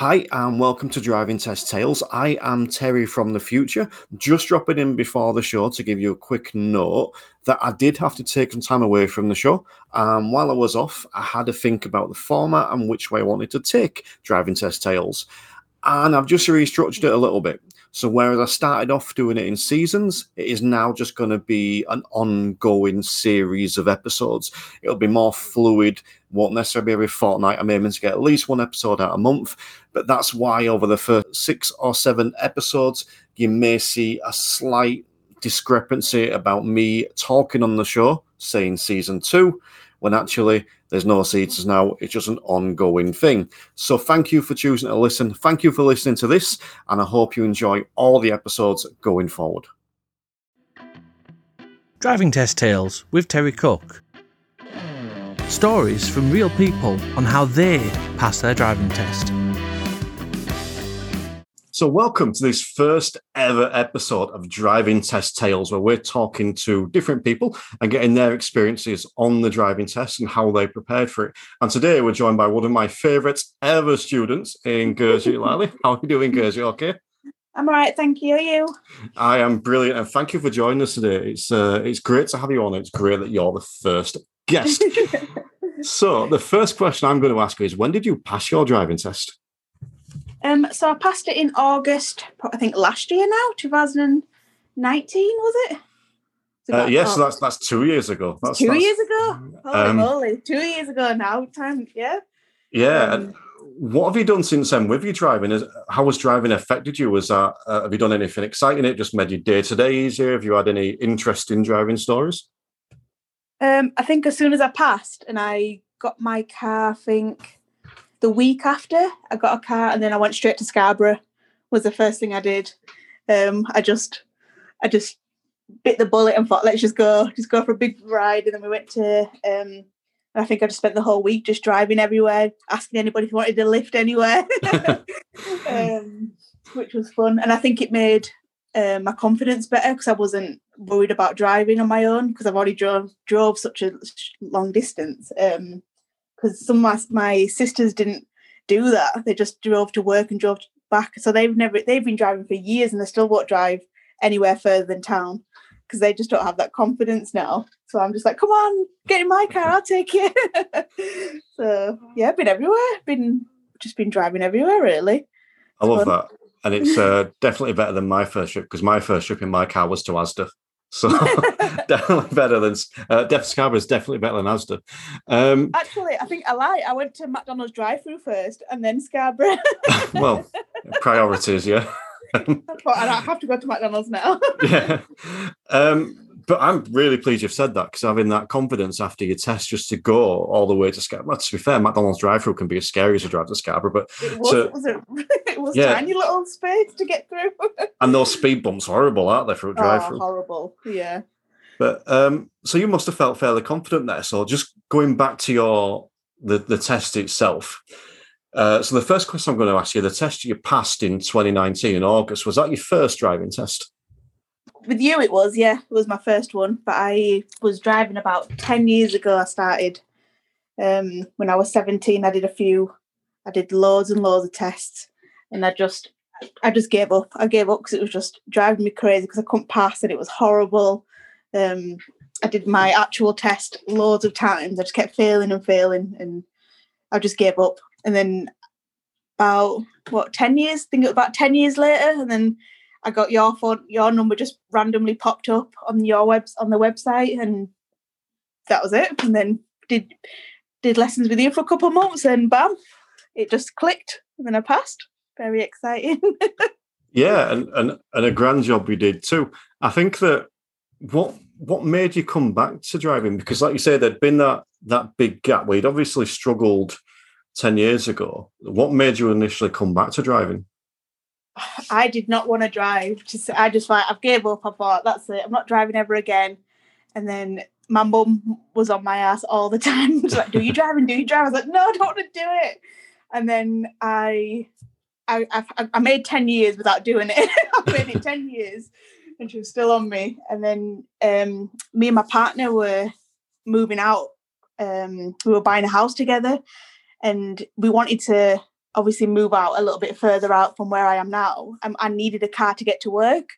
Hi, and welcome to Driving Test Tales. I am Terry from the future, just dropping in before the show to give you a quick note that I did have to take some time away from the show. Um, while I was off, I had to think about the format and which way I wanted to take Driving Test Tales. And I've just restructured it a little bit. So whereas I started off doing it in seasons, it is now just going to be an ongoing series of episodes. It'll be more fluid, won't necessarily be every fortnight. I'm aiming to get at least one episode out a month, but that's why over the first six or seven episodes, you may see a slight discrepancy about me talking on the show, saying season two, when actually there's no seats now. It's just an ongoing thing. So thank you for choosing to listen. Thank you for listening to this, and I hope you enjoy all the episodes going forward. Driving Test Tales with Terry Cook. Stories from real people on how they pass their driving test. So, welcome to this first ever episode of Driving Test Tales, where we're talking to different people and getting their experiences on the driving test and how they prepared for it. And today we're joined by one of my favourite ever students in Gurjit Lally. How are you doing, Gurjit? Okay. I'm all right, thank you. Are you? I am brilliant, and thank you for joining us today. It's uh, it's great to have you on. It's great that you're the first guest. so, the first question I'm going to ask you is: When did you pass your driving test? Um, so I passed it in August, I think last year now, 2019, was it? Uh, yes, so that's that's two years ago. That's two that's, years ago. Holy um, moly, two years ago now. Time, yeah. Yeah. Um, what have you done since then with your driving? How has driving affected you? Was that uh, have you done anything exciting? It just made your day to day easier. Have you had any interesting driving stories? Um, I think as soon as I passed and I got my car, I think the week after I got a car and then I went straight to Scarborough was the first thing I did. Um, I just I just bit the bullet and thought let's just go just go for a big ride and then we went to um, I think I just spent the whole week just driving everywhere, asking anybody if they wanted a lift anywhere, um, which was fun. And I think it made uh, my confidence better because I wasn't worried about driving on my own because I've already drove drove such a long distance. Um, because some of my, my sisters didn't do that. They just drove to work and drove back. So they've never they've been driving for years and they still won't drive anywhere further than town because they just don't have that confidence now. So I'm just like, come on, get in my car, I'll take you. so yeah, been everywhere. Been just been driving everywhere really. It's I love fun. that. And it's uh, definitely better than my first trip because my first trip in my car was to Asda. So definitely better than uh, Def Scarborough is definitely better than Asda. Um, Actually, I think I lie. I went to McDonald's drive-through first, and then Scarborough. well, priorities, yeah. I have to go to McDonald's now. yeah. Um, but I'm really pleased you've said that because having that confidence after your test just to go all the way to Scarborough. Well, to be fair, McDonald's drive-through can be as scary as a drive to Scarborough, but it was, so, it was, a, it was yeah. tiny little space to get through. and those speed bumps horrible, aren't they, for a drive-through? Oh, horrible, yeah. But um, so you must have felt fairly confident there. So just going back to your the the test itself. Uh, so the first question I'm going to ask you: the test you passed in 2019 in August was that your first driving test? With you it was yeah. It was my first one but i was driving about 10 years ago i started um, when i was 17 i did a few i did loads and loads of tests and i just i just gave up. I gave up because it was just driving me crazy because i couldn't pass and it was horrible. Um, i did my actual test loads of times. I just kept failing and failing and i just gave up. And then about what 10 years I think it was about 10 years later and then I got your phone, your number just randomly popped up on your webs on the website, and that was it. And then did did lessons with you for a couple of months, and bam, it just clicked, and then I passed. Very exciting. yeah, and, and and a grand job we did too. I think that what what made you come back to driving? Because, like you say, there'd been that that big gap where you'd obviously struggled ten years ago. What made you initially come back to driving? I did not want to drive. Just I just like I've gave up. I thought that's it. I'm not driving ever again. And then my mum was on my ass all the time. She's like, "Do you drive and do you drive?" I was like, "No, I don't want to do it." And then I, I, I, I made ten years without doing it. I made it ten years, and she was still on me. And then um, me and my partner were moving out. Um, we were buying a house together, and we wanted to obviously move out a little bit further out from where I am now. Um, I needed a car to get to work.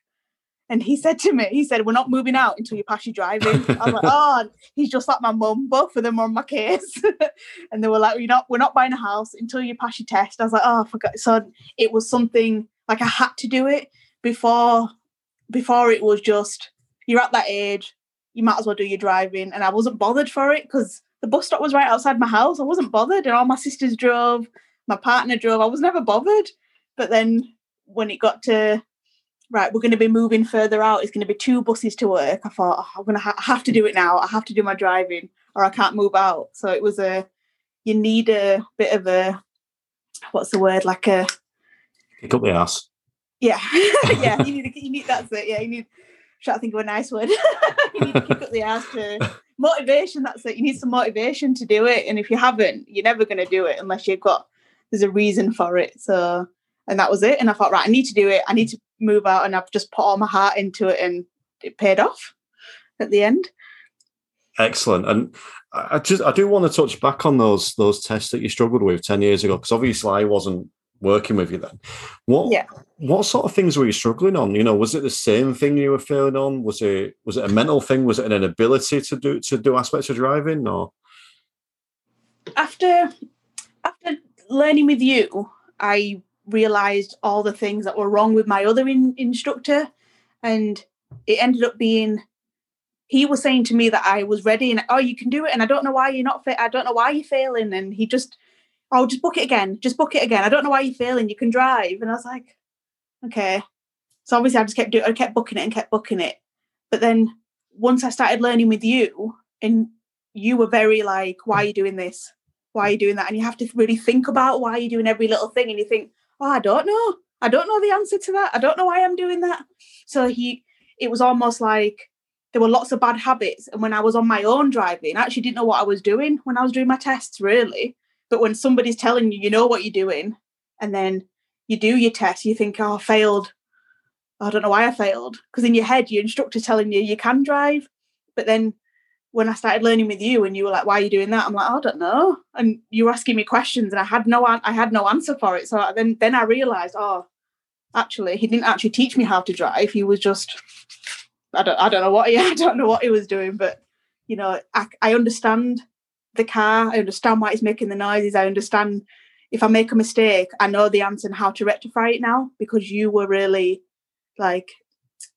And he said to me, he said, We're not moving out until you pass your driving. I was like, Oh, he's just like my mum. Both of them were on my case. and they were like, We're not, we're not buying a house until you pass your test. I was like, Oh, I forgot. So it was something like I had to do it before before it was just you're at that age, you might as well do your driving. And I wasn't bothered for it because the bus stop was right outside my house. I wasn't bothered. And all my sisters drove, my partner drove. I was never bothered. But then when it got to right, we're going to be moving further out. It's going to be two buses to work. I thought oh, I'm going to ha- have to do it now. I have to do my driving, or I can't move out. So it was a you need a bit of a what's the word like a kick up the ass. Yeah, yeah. You need you need that's it. Yeah, you need. Try to think of a nice word. you need to kick up the ass to motivation. That's it. You need some motivation to do it, and if you haven't, you're never going to do it unless you've got there's a reason for it. So, and that was it. And I thought, right, I need to do it. I need to move out and I've just put all my heart into it and it paid off at the end. Excellent. And I just I do want to touch back on those those tests that you struggled with 10 years ago, because obviously I wasn't working with you then. What yeah. what sort of things were you struggling on? You know, was it the same thing you were failing on? Was it was it a mental thing? Was it an inability to do to do aspects of driving or after after learning with you, I realized all the things that were wrong with my other in, instructor and it ended up being he was saying to me that I was ready and oh you can do it and I don't know why you're not fit I don't know why you're failing and he just oh just book it again just book it again. I don't know why you're failing. You can drive. And I was like okay. So obviously I just kept doing I kept booking it and kept booking it. But then once I started learning with you and you were very like why are you doing this why are you doing that and you have to really think about why you're doing every little thing and you think oh, I don't know. I don't know the answer to that. I don't know why I'm doing that. So he, it was almost like there were lots of bad habits. And when I was on my own driving, I actually didn't know what I was doing when I was doing my tests, really. But when somebody's telling you, you know what you're doing, and then you do your test, you think, oh, I failed. I don't know why I failed. Because in your head, your instructor telling you you can drive. But then when I started learning with you and you were like, why are you doing that? I'm like, I don't know. And you were asking me questions and I had no I had no answer for it. So then then I realized, oh, actually, he didn't actually teach me how to drive. He was just I don't I don't know what he I don't know what he was doing, but you know, I, I understand the car, I understand why it's making the noises, I understand if I make a mistake, I know the answer and how to rectify it now because you were really like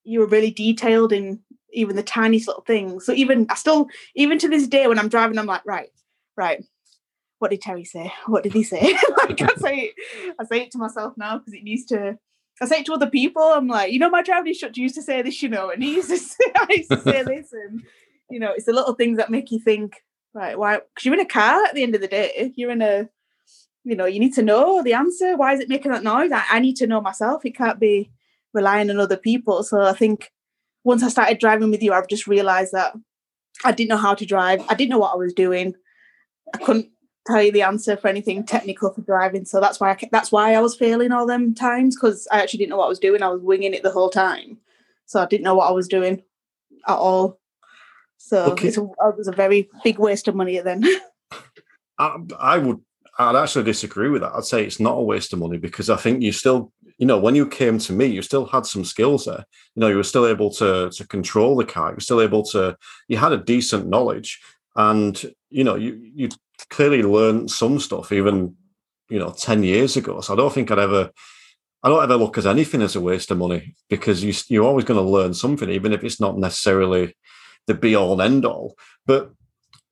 you were really detailed in even the tiniest little things. So even I still, even to this day, when I'm driving, I'm like, right, right. What did Terry say? What did he say? like I say, it, I say it to myself now because it needs to. I say it to other people. I'm like, you know, my driving instructor used to say this, you know, and he used to say, I used to say this, and you know, it's the little things that make you think, right? Why? Because you're in a car at the end of the day. You're in a, you know, you need to know the answer. Why is it making that noise? I, I need to know myself. It can't be relying on other people. So I think once I started driving with you, I've just realized that I didn't know how to drive. I didn't know what I was doing. I couldn't tell you the answer for anything technical for driving. So that's why I, that's why I was failing all them times because I actually didn't know what I was doing. I was winging it the whole time, so I didn't know what I was doing at all. So okay. it was a very big waste of money then. I, I would I'd actually disagree with that. I'd say it's not a waste of money because I think you still you know, when you came to me, you still had some skills there. You know, you were still able to to control the car. You were still able to. You had a decent knowledge, and you know, you you clearly learned some stuff even you know ten years ago. So I don't think I'd ever. I don't ever look at anything as a waste of money because you you're always going to learn something, even if it's not necessarily the be all and end all. But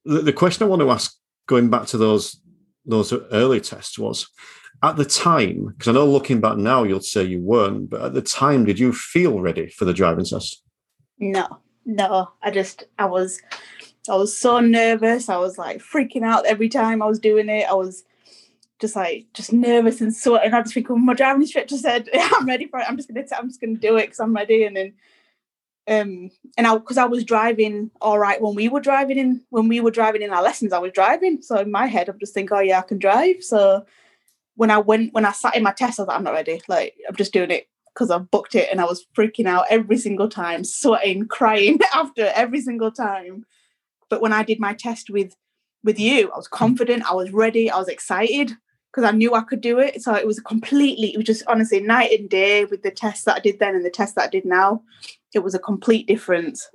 the, the question I want to ask, going back to those those early tests, was at the time, because I know looking back now, you'll say you weren't, but at the time, did you feel ready for the driving test? No, no. I just, I was, I was so nervous. I was like freaking out every time I was doing it. I was just like, just nervous and and I just think, well, my driving instructor said, I'm ready for it. I'm just gonna, I'm just gonna do it because I'm ready. And then, um, and I, because I was driving all right when we were driving in, when we were driving in our lessons, I was driving. So in my head, I'm just thinking, oh yeah, I can drive. So when I went when I sat in my test, I was like, I'm not ready. Like I'm just doing it because I've booked it and I was freaking out every single time, sweating, crying after every single time. But when I did my test with with you, I was confident, I was ready, I was excited. because I knew I could do it. So it was completely, it was just honestly night and day with the test that I did then and the test that I did now. It was a complete difference.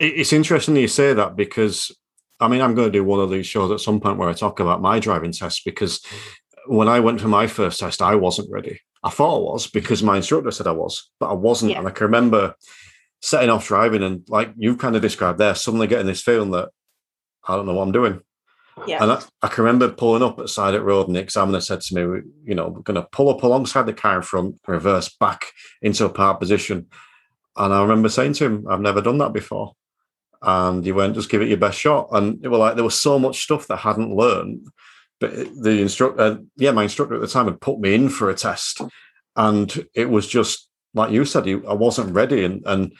It's interesting you say that because I mean, I'm going to do one of these shows at some point where I talk about my driving test because when I went for my first test, I wasn't ready. I thought I was because my instructor said I was, but I wasn't. Yeah. And I can remember setting off driving and like you kind of described there, suddenly getting this feeling that I don't know what I'm doing. Yeah. And I, I can remember pulling up at side at road and the examiner said to me, you know, we're going to pull up alongside the car in front, reverse back into a park position. And I remember saying to him, I've never done that before. And he went, just give it your best shot. And it was like, there was so much stuff that I hadn't learned. But the instructor, uh, yeah, my instructor at the time had put me in for a test. And it was just, like you said, you, I wasn't ready. And, and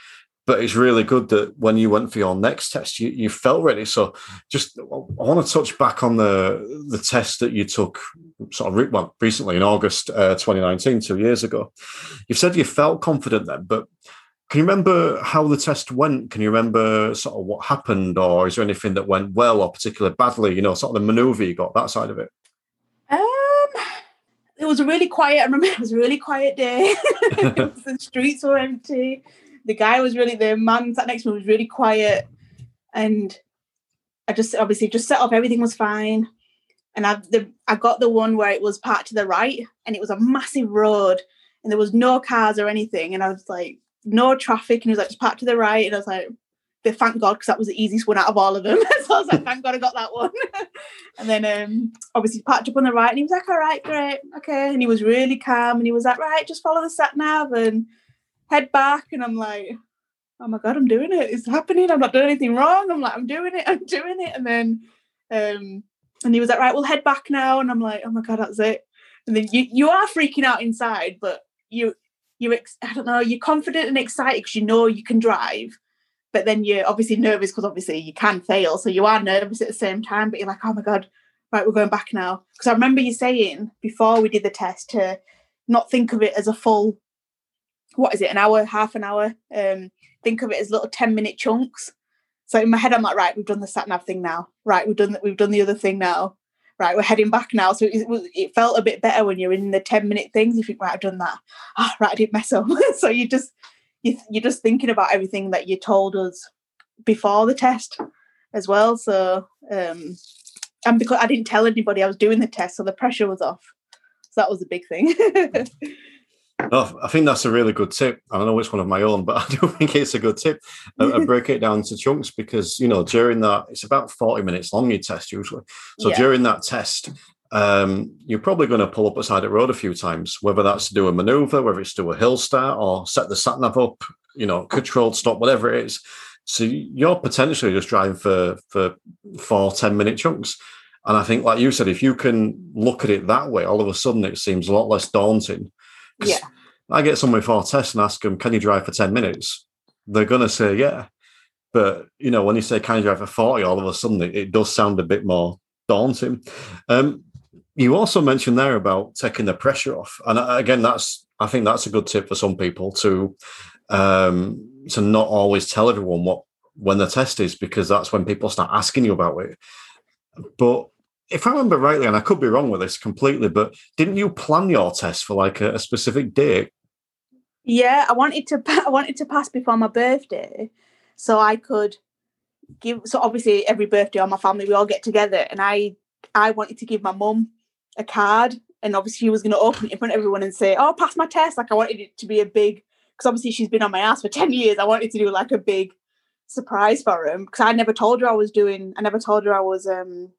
but it's really good that when you went for your next test, you, you felt ready. So just I want to touch back on the the test that you took sort of well recently in August uh, 2019, two years ago. You've said you felt confident then, but can you remember how the test went? Can you remember sort of what happened, or is there anything that went well or particularly badly? You know, sort of the maneuver you got that side of it. Um, it was a really quiet. I remember it was a really quiet day. the streets were empty the guy was really the man sat next to me was really quiet, and I just obviously just set off. Everything was fine, and I the I got the one where it was parked to the right, and it was a massive road, and there was no cars or anything, and I was like no traffic, and he was like just parked to the right, and I was like. but Thank God, because that was the easiest one out of all of them. so I was like, thank God I got that one. and then um, obviously parked up on the right, and he was like, all right, great, okay. And he was really calm, and he was like, right, just follow the sat nav. And head back and I'm like, oh my god, I'm doing it. It's happening. I'm not doing anything wrong. I'm like, I'm doing it. I'm doing it. And then um and he was like, right, we'll head back now. And I'm like, oh my god, that's it. And then you you are freaking out inside, but you you ex- I don't know, you're confident and excited because you know you can drive. But then you're obviously nervous because obviously you can fail. So you are nervous at the same time, but you're like, oh my God, right, we're going back now. Because I remember you saying before we did the test to not think of it as a full what is it, an hour, half an hour. Um, think of it as little 10 minute chunks. So in my head, I'm like, right, we've done the sat nav thing now. Right, we've done we've done the other thing now. Right, we're heading back now. So it, was, it felt a bit better when you're in the 10 minute things. You think, right, I've done that. Ah, right, I didn't mess up. so you just you, you're just thinking about everything that you told us before the test as well. So um and because I didn't tell anybody I was doing the test, so the pressure was off. So that was a big thing. No, I think that's a really good tip. I don't know which one of my own, but I do think it's a good tip. I, I break it down to chunks because you know during that it's about forty minutes long. Your test usually, so yeah. during that test, um, you're probably going to pull up beside the road a few times, whether that's to do a maneuver, whether it's to do a hill start or set the sat nav up, you know, controlled stop, whatever it is. So you're potentially just driving for for four 10 minute chunks. And I think, like you said, if you can look at it that way, all of a sudden it seems a lot less daunting yeah. I get someone for a test and ask them, can you drive for 10 minutes? They're going to say, yeah. But, you know, when you say, can you drive for 40, all of a sudden it, it does sound a bit more daunting. Um, you also mentioned there about taking the pressure off. And again, that's, I think that's a good tip for some people to, um, to not always tell everyone what, when the test is, because that's when people start asking you about it. But if I remember rightly, and I could be wrong with this completely, but didn't you plan your test for like a, a specific date? Yeah, I wanted to. I wanted to pass before my birthday, so I could give. So obviously, every birthday on my family, we all get together, and I, I wanted to give my mum a card, and obviously, she was going to open it in front of everyone and say, "Oh, pass my test!" Like I wanted it to be a big, because obviously she's been on my ass for ten years. I wanted to do like a big surprise for him because I never told her I was doing. I never told her I was um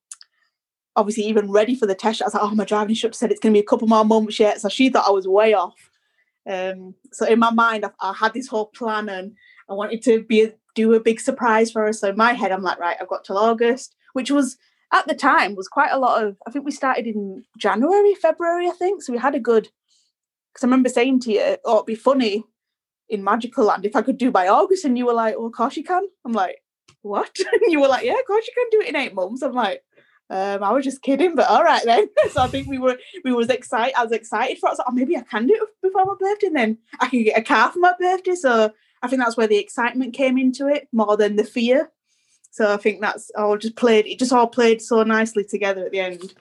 obviously even ready for the test. I was like, oh, my driving instructor said it's going to be a couple more months yet. So she thought I was way off. Um, so in my mind, I, I, had this whole plan and I wanted to be a, do a big surprise for her. So in my head, I'm like, right, I've got till August, which was at the time was quite a lot of. I think we started in January, February, I think. So we had a good. Because I remember saying to you, "Oh, it'd be funny in Magical Land if I could do by August," and you were like, "Well, of course you can." I'm like, "What?" and you were like, "Yeah, of course you can do it in eight months." I'm like, um, I was just kidding, but all right then. so I think we were we was excited. I was excited for it. So oh, maybe I can do it before my birthday, and then I can get a car for my birthday. So I think that's where the excitement came into it more than the fear. So I think that's all just played. It just all played so nicely together at the end.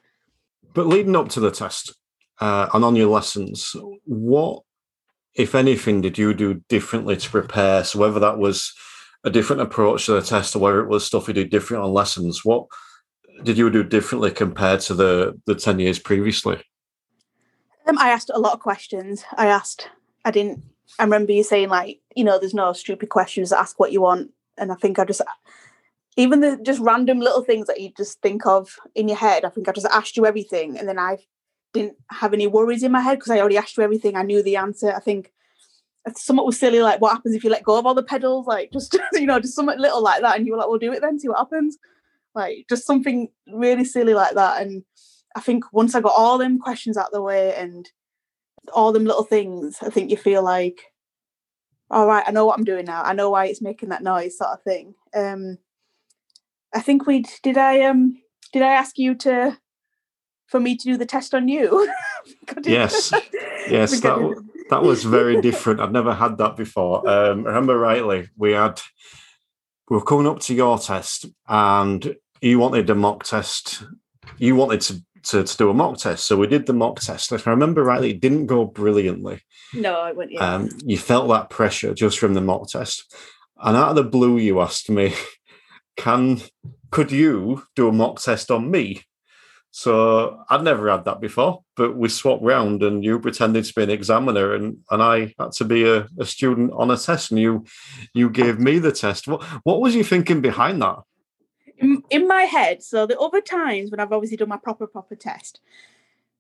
but leading up to the test uh, and on your lessons, what, if anything, did you do differently to prepare? So whether that was a different approach to the test or whether it was stuff you did different on lessons, what did you do differently compared to the the ten years previously? Um, I asked a lot of questions. I asked. I didn't. I remember you saying like, you know, there's no stupid questions. Ask what you want, and I think I just, even the just random little things that you just think of in your head. I think I just asked you everything, and then I didn't have any worries in my head because I already asked you everything. I knew the answer. I think somewhat was silly, like what happens if you let go of all the pedals, like just you know, just something little like that, and you were like, "We'll do it then, see what happens." Like just something really silly like that, and I think once I got all them questions out of the way and all them little things, I think you feel like, all right, I know what I'm doing now. I know why it's making that noise, sort of thing. Um, I think we did. I um did I ask you to for me to do the test on you? yes, yes, that that was very different. I've never had that before. Um, I remember rightly, we had we were coming up to your test, and you wanted a mock test. You wanted to to, to do a mock test. So we did the mock test. If I remember rightly, it didn't go brilliantly. No, it went. Yeah. Um, you felt that pressure just from the mock test, and out of the blue, you asked me, "Can could you do a mock test on me?" So I'd never had that before, but we swapped round, and you pretended to be an examiner, and and I had to be a, a student on a test, and you you gave me the test. What what was you thinking behind that? In, in my head, so the other times when I've obviously done my proper proper test,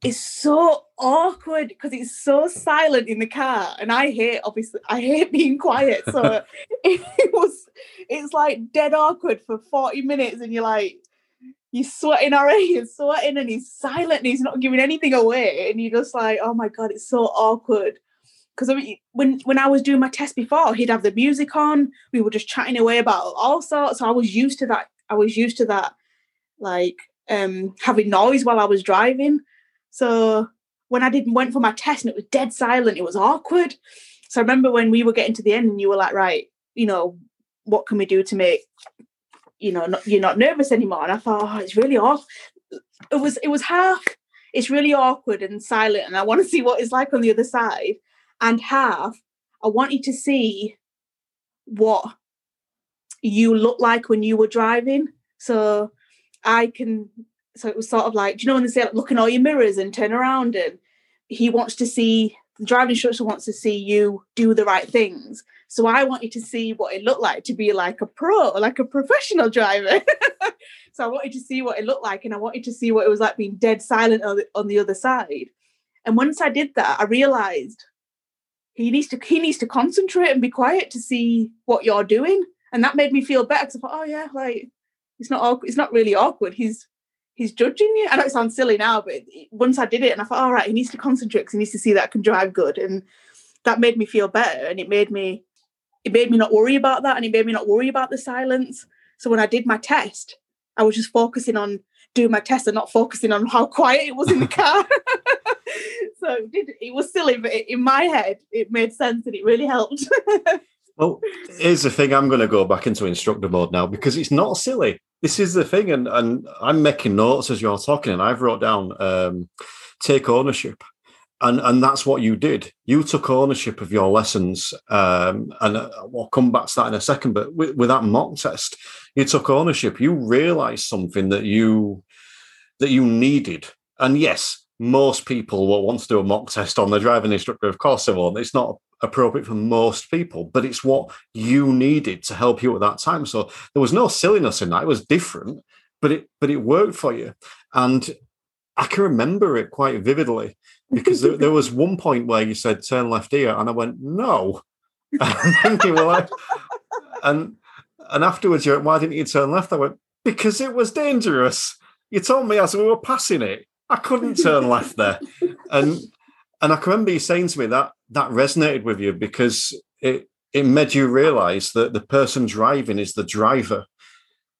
it's so awkward because it's so silent in the car, and I hate obviously I hate being quiet. So it, was it's like dead awkward for forty minutes, and you're like you're sweating already, you're sweating, and he's silent, and he's not giving anything away, and you're just like, oh my god, it's so awkward because I mean, when when I was doing my test before, he'd have the music on. We were just chatting away about all sorts. So I was used to that I was used to that, like um, having noise while I was driving. So when I didn't went for my test and it was dead silent, it was awkward. So I remember when we were getting to the end and you were like, right, you know, what can we do to make, you know, not, you're not nervous anymore? And I thought, oh, it's really off. It was it was half. It's really awkward and silent, and I want to see what it's like on the other side. And half, I want you to see what you look like when you were driving. So I can, so it was sort of like, do you know when they say, like, look in all your mirrors and turn around? And he wants to see, the driving instructor wants to see you do the right things. So I want you to see what it looked like to be like a pro, like a professional driver. so I wanted to see what it looked like and I wanted to see what it was like being dead silent on the, on the other side. And once I did that, I realized he needs to he needs to concentrate and be quiet to see what you're doing and that made me feel better because I thought, oh yeah, like it's not awkward. It's not really awkward. He's he's judging you. I know it sounds silly now, but once I did it, and I thought, all right, he needs to concentrate because he needs to see that I can drive good, and that made me feel better, and it made me it made me not worry about that, and it made me not worry about the silence. So when I did my test, I was just focusing on doing my test and not focusing on how quiet it was in the car. so it, did, it was silly, but in my head, it made sense and it really helped. Well, here's the thing. I'm going to go back into instructor mode now because it's not silly. This is the thing, and and I'm making notes as you're talking, and I've wrote down um, take ownership, and and that's what you did. You took ownership of your lessons, um, and uh, we'll come back to that in a second. But with, with that mock test, you took ownership. You realised something that you that you needed, and yes, most people will want to do a mock test on the driving instructor. Of course, they won't. It's not appropriate for most people, but it's what you needed to help you at that time. So there was no silliness in that. It was different, but it but it worked for you. And I can remember it quite vividly because there, there, was one point where you said turn left here, and I went no. and you were like, and and afterwards you went, why didn't you turn left? I went because it was dangerous. You told me as we were passing it, I couldn't turn left there, and and I can remember you saying to me that that resonated with you because it it made you realize that the person driving is the driver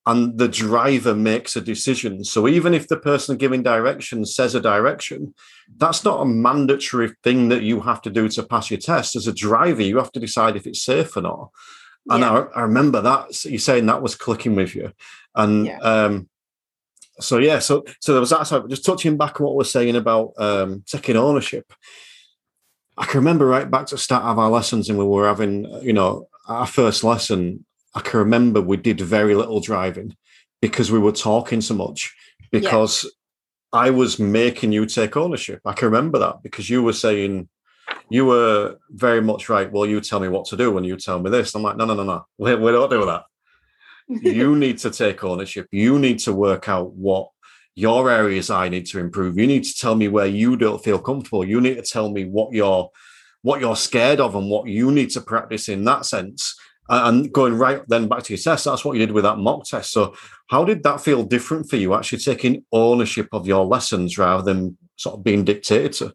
and the driver makes a decision. So even if the person giving direction says a direction, that's not a mandatory thing that you have to do to pass your test. As a driver, you have to decide if it's safe or not. And yeah. I, I, remember that you saying that was clicking with you. And yeah. um, so yeah, so so there was that. So just touching back on what we're saying about um, taking ownership. I can remember right back to the start of our lessons, and we were having, you know, our first lesson. I can remember we did very little driving because we were talking so much. Because yeah. I was making you take ownership. I can remember that because you were saying, you were very much right. Well, you tell me what to do when you tell me this. I'm like, no, no, no, no. We, we don't do that. You need to take ownership. You need to work out what your areas I need to improve. You need to tell me where you don't feel comfortable. You need to tell me what you're what you're scared of and what you need to practice in that sense. And going right then back to your test, that's what you did with that mock test. So, how did that feel different for you? Actually taking ownership of your lessons rather than sort of being dictated to.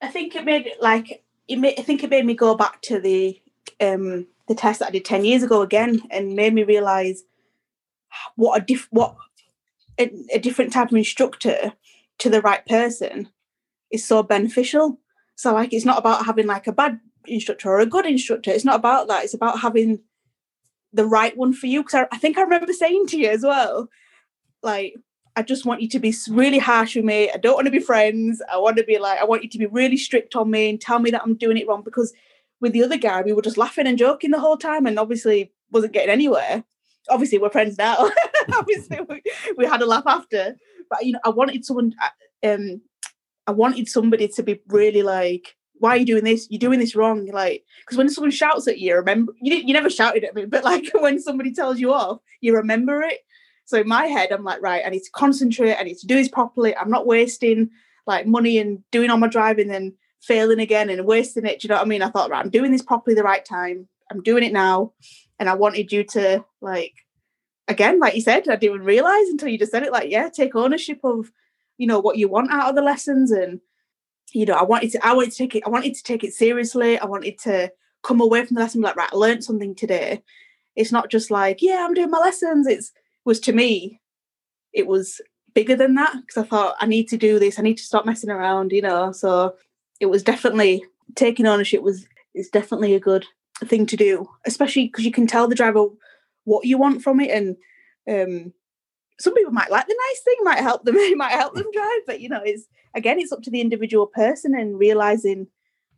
I think it made it like it made, I think it made me go back to the um the test that I did ten years ago again, and made me realize what a diff what a, a different type of instructor to the right person is so beneficial. So like it's not about having like a bad instructor or a good instructor. It's not about that. It's about having the right one for you. Because I, I, think I remember saying to you as well, like, I just want you to be really harsh with me. I don't want to be friends. I want to be like, I want you to be really strict on me and tell me that I'm doing it wrong. Because with the other guy, we were just laughing and joking the whole time and obviously wasn't getting anywhere. Obviously, we're friends now. obviously, we, we had a laugh after. But, you know, I wanted someone, uh, um, I wanted somebody to be really like, why are you doing this? You're doing this wrong. Like, because when someone shouts at you, remember you you never shouted at me, but like when somebody tells you off, you remember it. So in my head, I'm like, right, I need to concentrate. I need to do this properly. I'm not wasting like money and doing all my driving and failing again and wasting it. Do you know what I mean? I thought, right, I'm doing this properly the right time. I'm doing it now, and I wanted you to like, again, like you said, I didn't even realize until you just said it. Like, yeah, take ownership of you know what you want out of the lessons and you know i wanted to i wanted to take it i wanted to take it seriously i wanted to come away from the lesson like right i learned something today it's not just like yeah i'm doing my lessons it's was to me it was bigger than that because i thought i need to do this i need to stop messing around you know so it was definitely taking ownership was is definitely a good thing to do especially because you can tell the driver what you want from it and um some people might like the nice thing, might help them, might help them drive, but you know, it's again, it's up to the individual person and realizing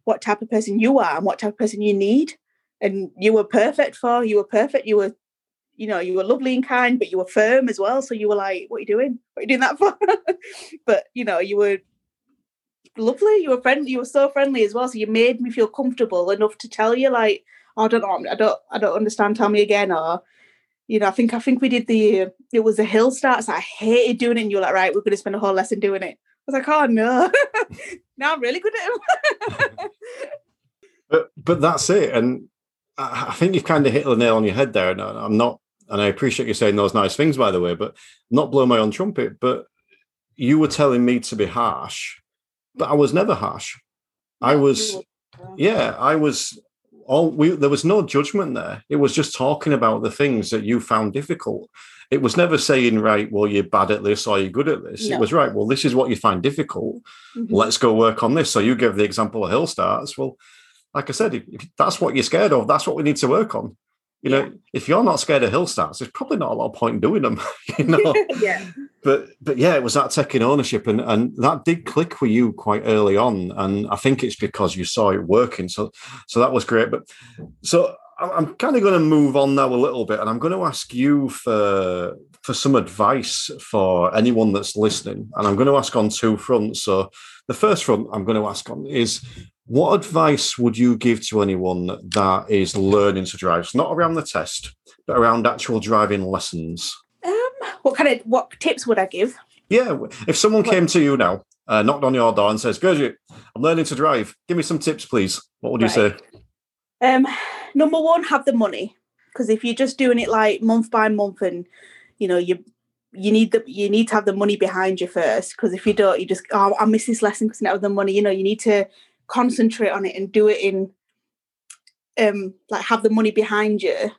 what type of person you are and what type of person you need. And you were perfect for, you were perfect, you were, you know, you were lovely and kind, but you were firm as well. So you were like, what are you doing? What are you doing that for? but you know, you were lovely, you were friendly, you were so friendly as well. So you made me feel comfortable enough to tell you like, oh, I don't know, I don't I don't understand, tell me again, or you know, I think I think we did the it was a hill start. So I hated doing it, and you're like, right, we're going to spend a whole lesson doing it. I was like, oh no, now I'm really good at it. but but that's it, and I, I think you've kind of hit the nail on your head there. And I'm not, and I appreciate you saying those nice things, by the way, but not blow my own trumpet. But you were telling me to be harsh, but I was never harsh. I was, yeah, I was all we there was no judgment there. It was just talking about the things that you found difficult. It was never saying, right, well, you're bad at this or you're good at this. No. It was right, well, this is what you find difficult. Mm-hmm. Let's go work on this. So you give the example of hill starts. Well, like I said, if, if that's what you're scared of, that's what we need to work on. You know, if you're not scared of hill starts, there's probably not a lot of point in doing them. You know, yeah. But but yeah, it was that taking ownership, and and that did click for you quite early on, and I think it's because you saw it working. So so that was great. But so I'm kind of going to move on now a little bit, and I'm going to ask you for for some advice for anyone that's listening, and I'm going to ask on two fronts. So the first front I'm going to ask on is what advice would you give to anyone that is learning to drive? It's not around the test, but around actual driving lessons. Um, what kind of what tips would I give? Yeah, if someone what? came to you now, uh, knocked on your door, and says, "Gurjit, I'm learning to drive. Give me some tips, please." What would right. you say? Um, number one, have the money because if you're just doing it like month by month, and you know you you need the you need to have the money behind you first because if you don't, you just oh I miss this lesson because I don't have the money. You know, you need to concentrate on it and do it in um like have the money behind you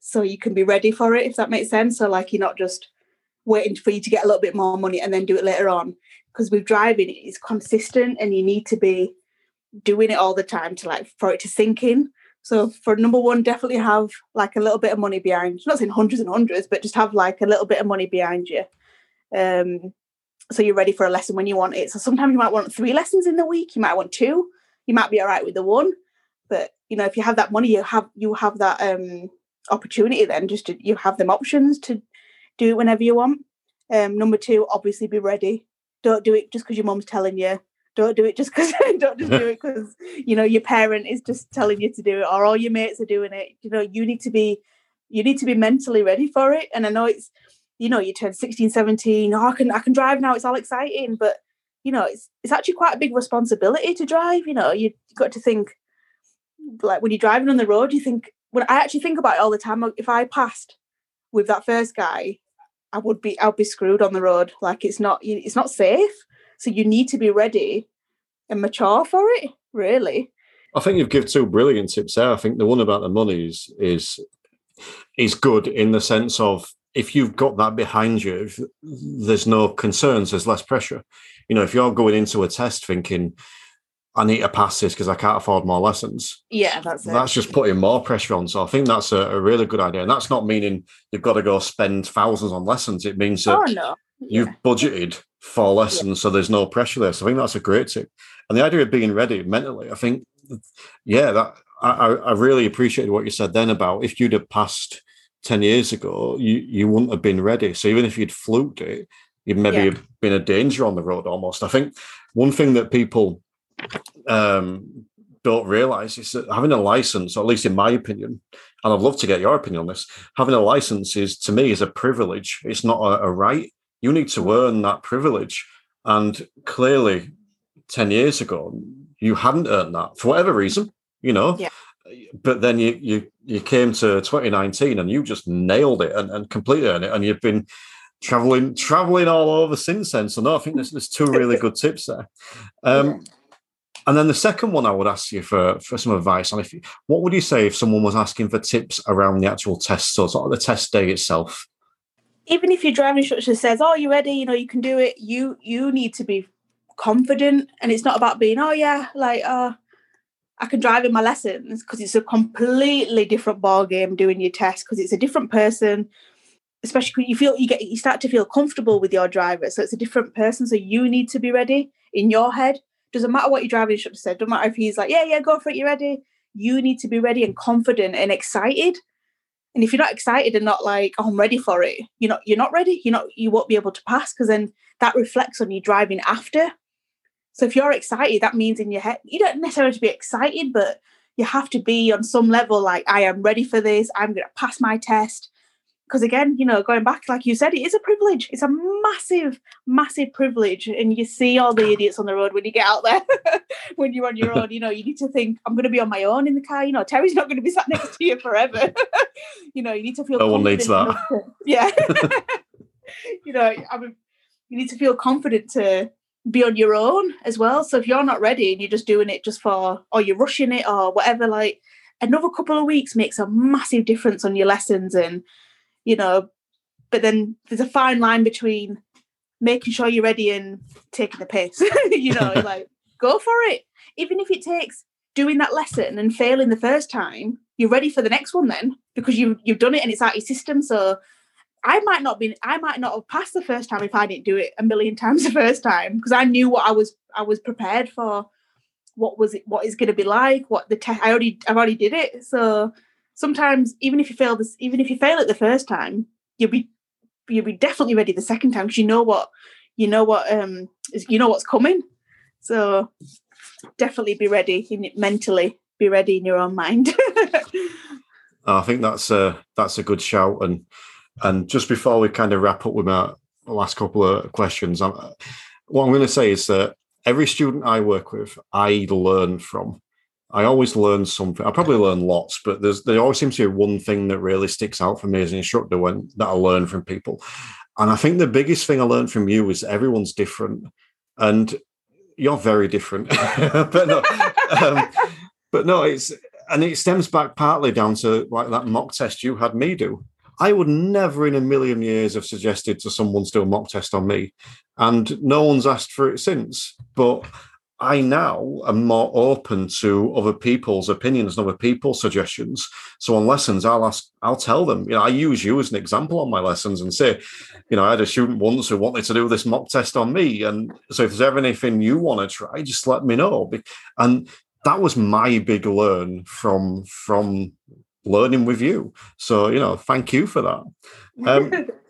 so you can be ready for it if that makes sense so like you're not just waiting for you to get a little bit more money and then do it later on because with driving it's consistent and you need to be doing it all the time to like for it to sink in So for number one, definitely have like a little bit of money behind. Not saying hundreds and hundreds, but just have like a little bit of money behind you. Um, so you're ready for a lesson when you want it. So sometimes you might want three lessons in the week. You might want two. You might be all right with the one, but you know if you have that money, you have you have that um, opportunity. Then just to, you have them options to do it whenever you want. Um, number two, obviously be ready. Don't do it just because your mom's telling you. Don't do it just because don't just do it because you know your parent is just telling you to do it or all your mates are doing it. You know you need to be you need to be mentally ready for it. And I know it's you know you turn 16, 17. Oh, I can I can drive now. It's all exciting, but you know it's it's actually quite a big responsibility to drive. You know you have got to think like when you're driving on the road. You think when I actually think about it all the time. If I passed with that first guy I would be I'd be screwed on the road. Like it's not it's not safe. So you need to be ready and mature for it. Really. I think you've given two brilliant tips there. I think the one about the money is is is good in the sense of if you've got that behind you, there's no concerns, there's less pressure. You know, if you're going into a test thinking, I need to pass this because I can't afford more lessons. Yeah, that's it. That's just putting more pressure on. So I think that's a, a, really good idea. And that's not meaning you've got to go spend thousands on lessons. It means that oh, no. yeah. you've budgeted for lessons, yeah. so there's no pressure there. So I think that's a great tip. And the idea of being ready mentally, I think, yeah, that I, I really appreciated what you said then about if you'd have passed 10 years ago, you, you wouldn't have been ready. So even if you'd fluked it, you'd maybe yeah. have been a danger on the road almost. I think one thing that people um, don't realize is that having a license, or at least in my opinion, and I'd love to get your opinion on this, having a license is to me is a privilege. It's not a, a right. You need to earn that privilege. And clearly, 10 years ago, you hadn't earned that for whatever reason, you know. Yeah. But then you you you came to 2019 and you just nailed it and, and completely earned it. And you've been traveling traveling all over since then. So no, I think there's, there's two really good tips there. Um, and then the second one I would ask you for, for some advice on if you, what would you say if someone was asking for tips around the actual test, so sort of the test day itself? Even if your driving instructor says, "Oh, you're ready," you know, you can do it. You you need to be confident, and it's not about being, "Oh yeah, like uh, I can drive in my lessons," because it's a completely different ball game doing your test because it's a different person. Especially you feel you get you start to feel comfortable with your driver, so it's a different person. So you need to be ready in your head doesn't matter what your driving instructor said. Doesn't matter if he's like, yeah, yeah, go for it. You're ready. You need to be ready and confident and excited. And if you're not excited and not like, oh, I'm ready for it, you're not. You're not ready. You're not. You won't be able to pass because then that reflects on you driving after. So if you're excited, that means in your head you don't necessarily to be excited, but you have to be on some level like I am ready for this. I'm going to pass my test because again, you know, going back, like you said, it is a privilege. It's a massive, massive privilege. And you see all the idiots on the road when you get out there, when you're on your own, you know, you need to think, I'm going to be on my own in the car. You know, Terry's not going to be sat next to you forever. you know, you need to feel. No one needs that. To, yeah. you know, I mean, you need to feel confident to be on your own as well. So if you're not ready and you're just doing it just for, or you're rushing it or whatever, like another couple of weeks makes a massive difference on your lessons and you know, but then there's a fine line between making sure you're ready and taking the piss, you know, like go for it. Even if it takes doing that lesson and failing the first time, you're ready for the next one then because you you've done it and it's out your system. So I might not be I might not have passed the first time if I didn't do it a million times the first time because I knew what I was I was prepared for what was it what is going to be like what the test I already I've already did it so sometimes even if you fail this, even if you fail it the first time, you'll be you'll be definitely ready the second time because you know what you know what um is you know what's coming. So definitely be ready in, mentally, be ready in your own mind. I think that's a that's a good shout. And and just before we kind of wrap up with my last couple of questions, I'm, what I'm going to say is that every student I work with, I learn from. I always learn something. I probably learn lots, but there's there always seems to be one thing that really sticks out for me as an instructor when that I learn from people. And I think the biggest thing I learned from you is everyone's different, and you're very different. but no, um, but no, it's and it stems back partly down to like that mock test you had me do. I would never in a million years have suggested to someone a mock test on me, and no one's asked for it since. But I now am more open to other people's opinions and other people's suggestions. So on lessons, I'll ask, I'll tell them, you know, I use you as an example on my lessons and say, you know, I had a student once who wanted to do this mock test on me. And so if there's ever anything you want to try, just let me know. And that was my big learn from from learning with you. So, you know, thank you for that. Um,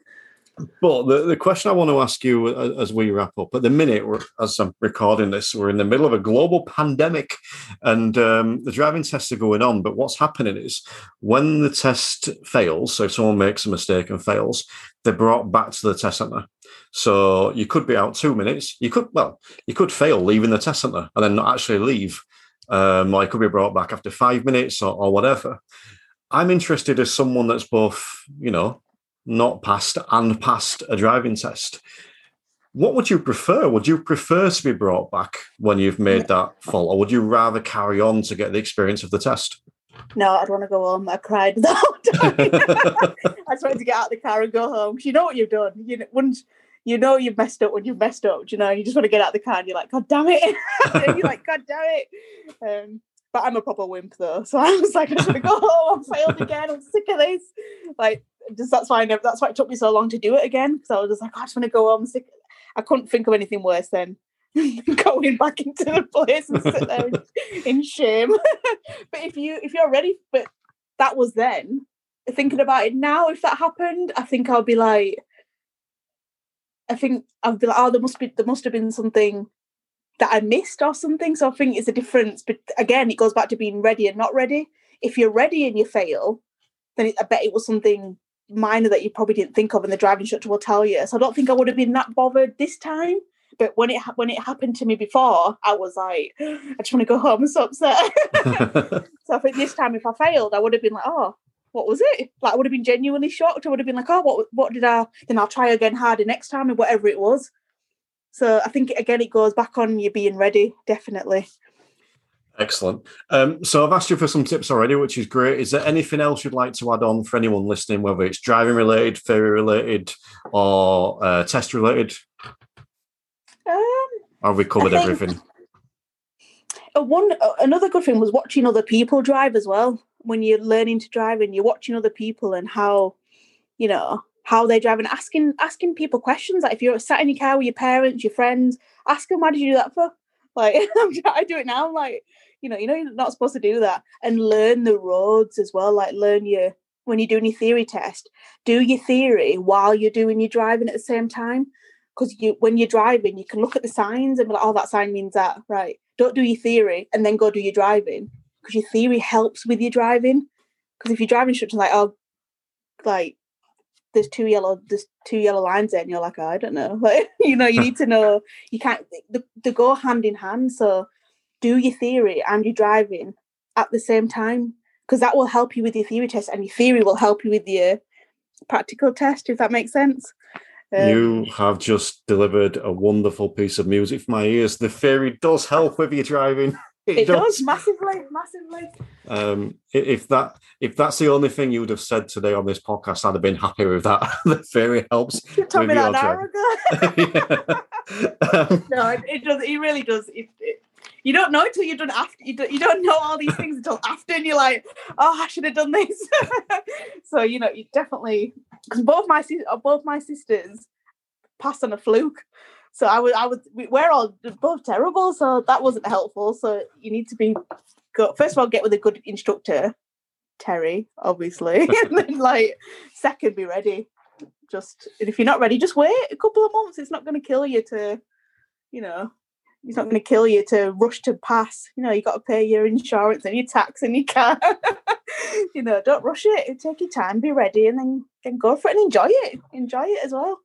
but the, the question I want to ask you as we wrap up at the minute, as I'm recording this, we're in the middle of a global pandemic and um, the driving tests are going on. But what's happening is when the test fails, so if someone makes a mistake and fails, they're brought back to the test center. So you could be out two minutes. You could, well, you could fail leaving the test center and then not actually leave. Um, or you could be brought back after five minutes or, or whatever. I'm interested as someone that's both, you know, not passed and passed a driving test. What would you prefer? Would you prefer to be brought back when you've made that fault, or would you rather carry on to get the experience of the test? No, I'd want to go home. I cried the whole time. I just wanted to get out of the car and go home. Because you know what you've done. You know, once you know you've messed up when you've messed up. You know, you just want to get out of the car and you're like, God damn it! you're like, God damn it! Um, but I'm a proper wimp though, so I was like, I just want to go home. I failed again. I'm sick of this. Like, just that's why I never, that's why it took me so long to do it again because I was just like, I just want to go home. Sick. I couldn't think of anything worse than going back into the place and sit there in, in shame. but if you if you're ready, but that was then. Thinking about it now, if that happened, I think I'll be like, I think I'll be like, oh, there must be there must have been something that I missed or something. So I think it's a difference. But again, it goes back to being ready and not ready. If you're ready and you fail, then it, I bet it was something minor that you probably didn't think of, and the driving instructor will tell you. So I don't think I would have been that bothered this time. But when it when it happened to me before, I was like, I just want to go home. I'm so upset. so I think this time, if I failed, I would have been like, oh, what was it? Like I would have been genuinely shocked. I would have been like, oh, what what did I? Then I'll try again harder next time, or whatever it was. So I think again, it goes back on you being ready, definitely. Excellent. Um, so I've asked you for some tips already, which is great. Is there anything else you'd like to add on for anyone listening, whether it's driving related, theory related, or uh, test related? Um, have we covered everything? One another good thing was watching other people drive as well. When you're learning to drive and you're watching other people and how, you know, how they drive and asking asking people questions. Like if you're sat in your car with your parents, your friends, ask them why did you do that for? Like I do it now. I'm like, you know, you know, you're not supposed to do that, and learn the roads as well. Like learn your when you're doing your theory test, do your theory while you're doing your driving at the same time. Because you, when you're driving, you can look at the signs and be like, "Oh, that sign means that." Right? Don't do your theory and then go do your driving because your theory helps with your driving. Because if your driving instructor's like, "Oh, like there's two yellow there's two yellow lines there and you're like oh, i don't know like you know you need to know you can't they, go hand in hand so do your theory and your driving at the same time because that will help you with your theory test and your theory will help you with your practical test if that makes sense um, you have just delivered a wonderful piece of music for my ears the theory does help with your driving it, it does. does. massively, massively. Um, if that if that's the only thing you would have said today on this podcast, I'd have been happy with that. the theory helps. You told me that an hour ago. no, it, it, does. It really does. It, it, you don't know until you've done after. You don't, you don't know all these things until after, and you're like, oh, I should have done this. so you know, you definitely because both my both my sisters passed on a fluke. So I would, I would, we're all both terrible. So that wasn't helpful. So you need to be go first of all, get with a good instructor, Terry, obviously, and then like second, be ready. Just if you're not ready, just wait a couple of months. It's not going to kill you to, you know, it's not going to kill you to rush to pass. You know, you got to pay your insurance and your tax and your car. you know, don't rush it. Take your time, be ready, and then then go for it and enjoy it. Enjoy it as well.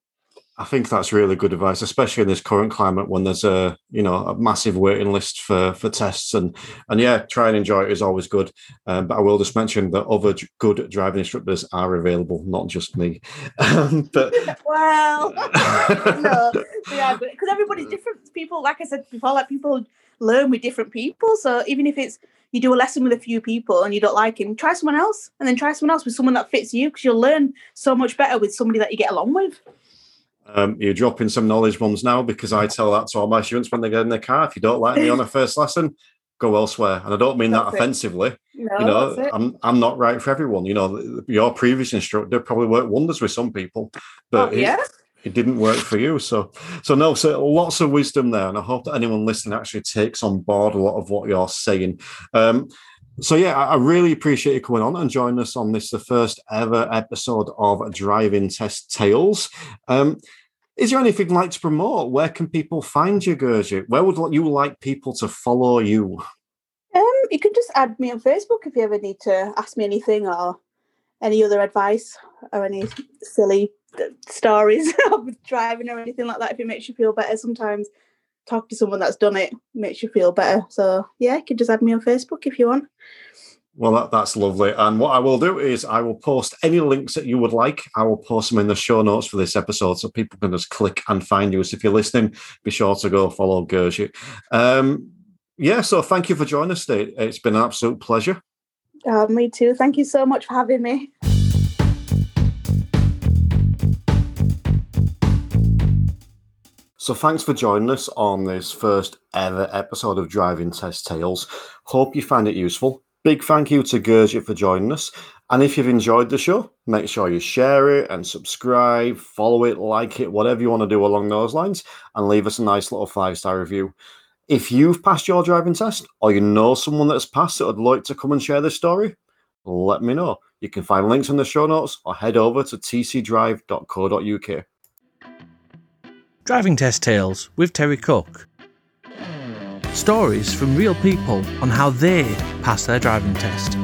I think that's really good advice, especially in this current climate when there's a you know a massive waiting list for for tests and and yeah, try and enjoy it is always good. Um, but I will just mention that other good driving instructors are available, not just me. Um, but well, no, yeah, because everybody's different. People, like I said before, like people learn with different people. So even if it's you do a lesson with a few people and you don't like him, try someone else, and then try someone else with someone that fits you because you'll learn so much better with somebody that you get along with. Um, you're dropping some knowledge bombs now because I tell that to all my students when they get in their car. If you don't like me on a first lesson, go elsewhere. And I don't mean That's that it. offensively. No, you know, it. I'm I'm not right for everyone. You know, your previous instructor probably worked wonders with some people, but Oh, it- yeah. it didn't work for you. So, so no, so lots of wisdom there, and I hope that anyone listening actually takes on board a lot of what you're saying. Um, so yeah, I really appreciate you coming on and joining us on this, the first ever episode of Driving Test Tales. Um, is there anything you'd like to promote? Where can people find you, Gurjit? Where would you like people to follow you? Um, you can just add me on Facebook if you ever need to ask me anything or any other advice or any silly uh, stories of driving or anything like that. If it makes you feel better, sometimes talk to someone that's done it makes you feel better. So yeah, you can just add me on Facebook if you want. Well, that, that's lovely. And what I will do is I will post any links that you would like. I will post them in the show notes for this episode so people can just click and find you. So if you're listening, be sure to go follow Gershie. Um, yeah, so thank you for joining us today. It's been an absolute pleasure. Uh, me too. Thank you so much for having me. So thanks for joining us on this first ever episode of Driving Test Tales. Hope you find it useful. Big thank you to Gurjit for joining us. And if you've enjoyed the show, make sure you share it and subscribe, follow it, like it, whatever you want to do along those lines, and leave us a nice little five star review. If you've passed your driving test or you know someone that's passed that would like to come and share this story, let me know. You can find links in the show notes or head over to tcdrive.co.uk. Driving Test Tales with Terry Cook. Stories from real people on how they pass their driving test.